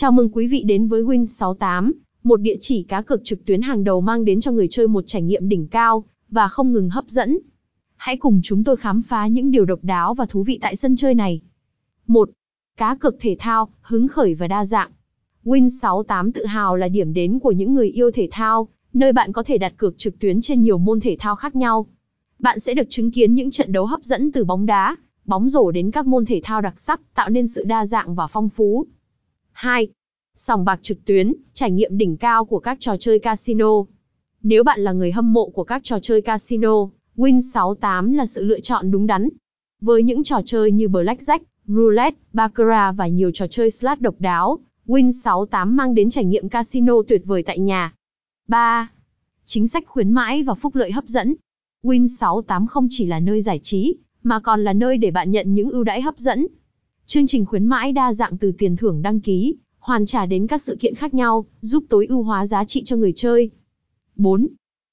Chào mừng quý vị đến với Win68, một địa chỉ cá cược trực tuyến hàng đầu mang đến cho người chơi một trải nghiệm đỉnh cao và không ngừng hấp dẫn. Hãy cùng chúng tôi khám phá những điều độc đáo và thú vị tại sân chơi này. 1. Cá cược thể thao, hứng khởi và đa dạng. Win68 tự hào là điểm đến của những người yêu thể thao, nơi bạn có thể đặt cược trực tuyến trên nhiều môn thể thao khác nhau. Bạn sẽ được chứng kiến những trận đấu hấp dẫn từ bóng đá, bóng rổ đến các môn thể thao đặc sắc, tạo nên sự đa dạng và phong phú. 2. Sòng bạc trực tuyến, trải nghiệm đỉnh cao của các trò chơi casino. Nếu bạn là người hâm mộ của các trò chơi casino, Win68 là sự lựa chọn đúng đắn. Với những trò chơi như Blackjack, Roulette, Baccarat và nhiều trò chơi slot độc đáo, Win68 mang đến trải nghiệm casino tuyệt vời tại nhà. 3. Chính sách khuyến mãi và phúc lợi hấp dẫn. Win68 không chỉ là nơi giải trí, mà còn là nơi để bạn nhận những ưu đãi hấp dẫn. Chương trình khuyến mãi đa dạng từ tiền thưởng đăng ký, hoàn trả đến các sự kiện khác nhau, giúp tối ưu hóa giá trị cho người chơi. 4.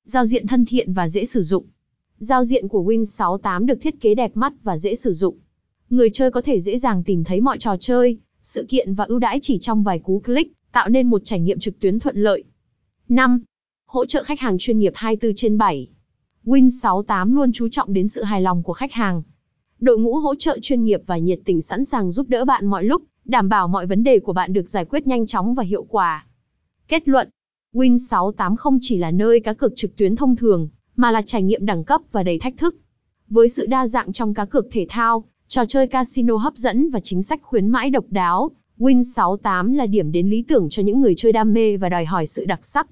Giao diện thân thiện và dễ sử dụng. Giao diện của Win68 được thiết kế đẹp mắt và dễ sử dụng. Người chơi có thể dễ dàng tìm thấy mọi trò chơi, sự kiện và ưu đãi chỉ trong vài cú click, tạo nên một trải nghiệm trực tuyến thuận lợi. 5. Hỗ trợ khách hàng chuyên nghiệp 24 trên 7. Win68 luôn chú trọng đến sự hài lòng của khách hàng. Đội ngũ hỗ trợ chuyên nghiệp và nhiệt tình sẵn sàng giúp đỡ bạn mọi lúc, đảm bảo mọi vấn đề của bạn được giải quyết nhanh chóng và hiệu quả. Kết luận, Win68 không chỉ là nơi cá cược trực tuyến thông thường, mà là trải nghiệm đẳng cấp và đầy thách thức. Với sự đa dạng trong cá cược thể thao, trò chơi casino hấp dẫn và chính sách khuyến mãi độc đáo, Win68 là điểm đến lý tưởng cho những người chơi đam mê và đòi hỏi sự đặc sắc.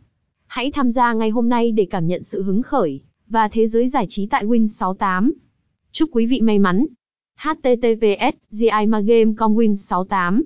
Hãy tham gia ngay hôm nay để cảm nhận sự hứng khởi và thế giới giải trí tại Win68. Chúc quý vị may mắn. https gimagame.com win68